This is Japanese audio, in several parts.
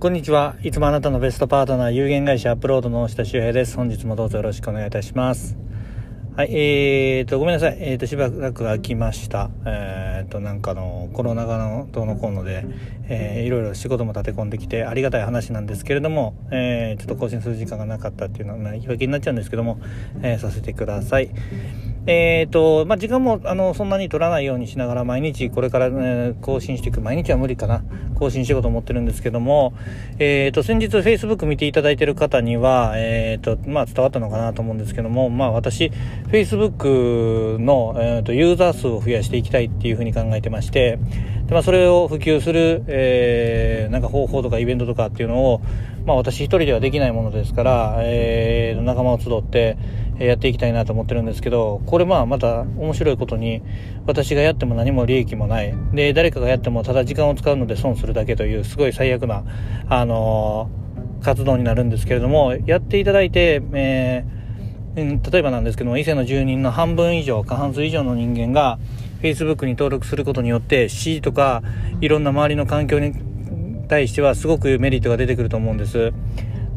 こんにちは。いつもあなたのベストパートナー、有限会社アップロードの下修平です。本日もどうぞよろしくお願いいたします。はい、えーと、ごめんなさい。えーと、しばらく空きました。えーと、なんかの、コロナ禍のどうのこうので、えー、いろいろ仕事も立て込んできてありがたい話なんですけれども、えー、ちょっと更新する時間がなかったっていうのは、言い訳になっちゃうんですけども、えー、させてください。えっ、ー、と、まあ、時間も、あの、そんなに取らないようにしながら毎日これから、ね、更新していく。毎日は無理かな。更新しようと思ってるんですけども、えっ、ー、と、先日 Facebook 見ていただいてる方には、えっ、ー、と、まあ、伝わったのかなと思うんですけども、まあ、私、Facebook の、えっ、と、ユーザー数を増やしていきたいっていうふうに考えてまして、で、まあ、それを普及する、えー、なんか方法とかイベントとかっていうのを、まあ、私一人ではできないものですから、えー、仲間を集って、やっていきたいなと思ってるんですけど、これまあまた面白いことに、私がやっても何も利益もない。で、誰かがやってもただ時間を使うので損するだけという、すごい最悪な、あのー、活動になるんですけれども、やっていただいて、えー、例えばなんですけども、伊勢の住人の半分以上、過半数以上の人間が、Facebook に登録することによって、市とか、いろんな周りの環境に対してはすごくメリットが出てくると思うんです。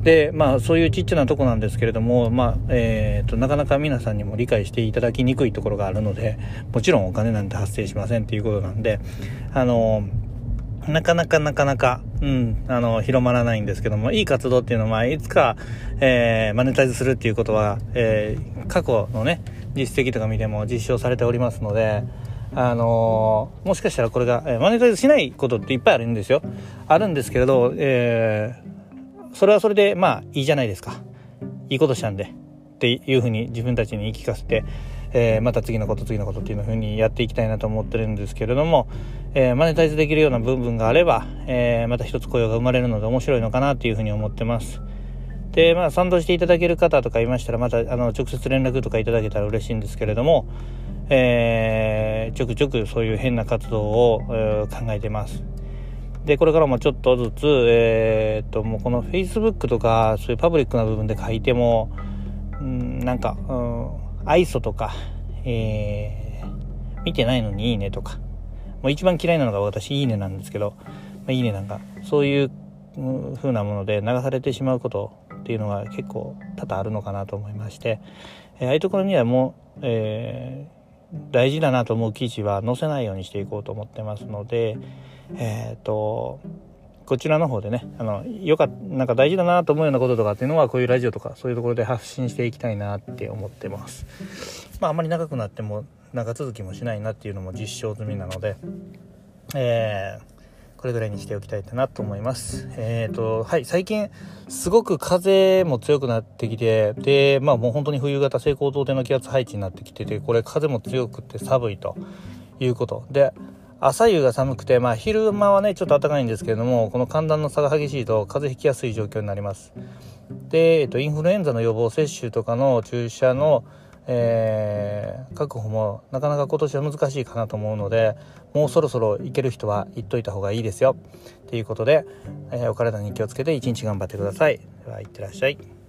でまあそういうちっちゃなとこなんですけれども、まあえーと、なかなか皆さんにも理解していただきにくいところがあるのでもちろんお金なんて発生しませんっていうことなんであのなかなかなかなか、うん、あの、広まらないんですけども、いい活動っていうのは、いつか、えー、マネタイズするっていうことは、えー、過去のね、実績とか見ても実証されておりますので、あのー、もしかしたらこれが、えー、マネタイズしないことっていっぱいあるんですよ。あるんですけれど、えー、それはそれでまあいいじゃないですかいいことしたんでっていうふうに自分たちに言い聞かせて、えー、また次のこと次のことっていうふうにやっていきたいなと思ってるんですけれども、えー、マネタイズできるような部分があれば、えー、また一つ雇用が生まれるので面白いのかなっていうふうに思ってます。で、まあ、賛同していただける方とかいましたら、また、あの、直接連絡とかいただけたら嬉しいんですけれども、えー、ちょくちょくそういう変な活動を、えー、考えてます。で、これからもちょっとずつ、えー、っと、もうこの Facebook とか、そういうパブリックな部分で書いても、うん、なんか、うん、愛想とか、えー、見てないのにいいねとか、もう一番嫌いなのが私、いいねなんですけど、まあ、いいねなんか、そういう風なもので流されてしまうことっていうのが結構多々あるのかなと思いまして、えー、ああいうところにはもう、えー、大事だなと思う記事は載せないようにしていこうと思ってますので、えっ、ー、と、こちらの方でね、あの、よかなんか大事だなと思うようなこととかっていうのは、こういうラジオとか、そういうところで発信していきたいなって思ってます。まあ、あまり長くなっても、長続きもしないなっていうのも実証済みなので、えー、これぐらいにしておきたいかなと思います。えっ、ー、と、はい、最近、すごく風も強くなってきて、で、まあもう本当に冬型西高東低の気圧配置になってきてて、これ風も強くて寒いということ。で、朝夕が寒くて、まあ、昼間はね、ちょっと暖かいんですけれども、この寒暖の差が激しいと風邪ひきやすい状況になります。で、えっと、インフルエンザの予防接種とかの注射の、えー、確保もなかなか今年は難しいかなと思うので、もうそろそろ行ける人は行っといた方がいいですよ。ということで、えー、お体に気をつけて一日頑張ってください。では、いってらっしゃい。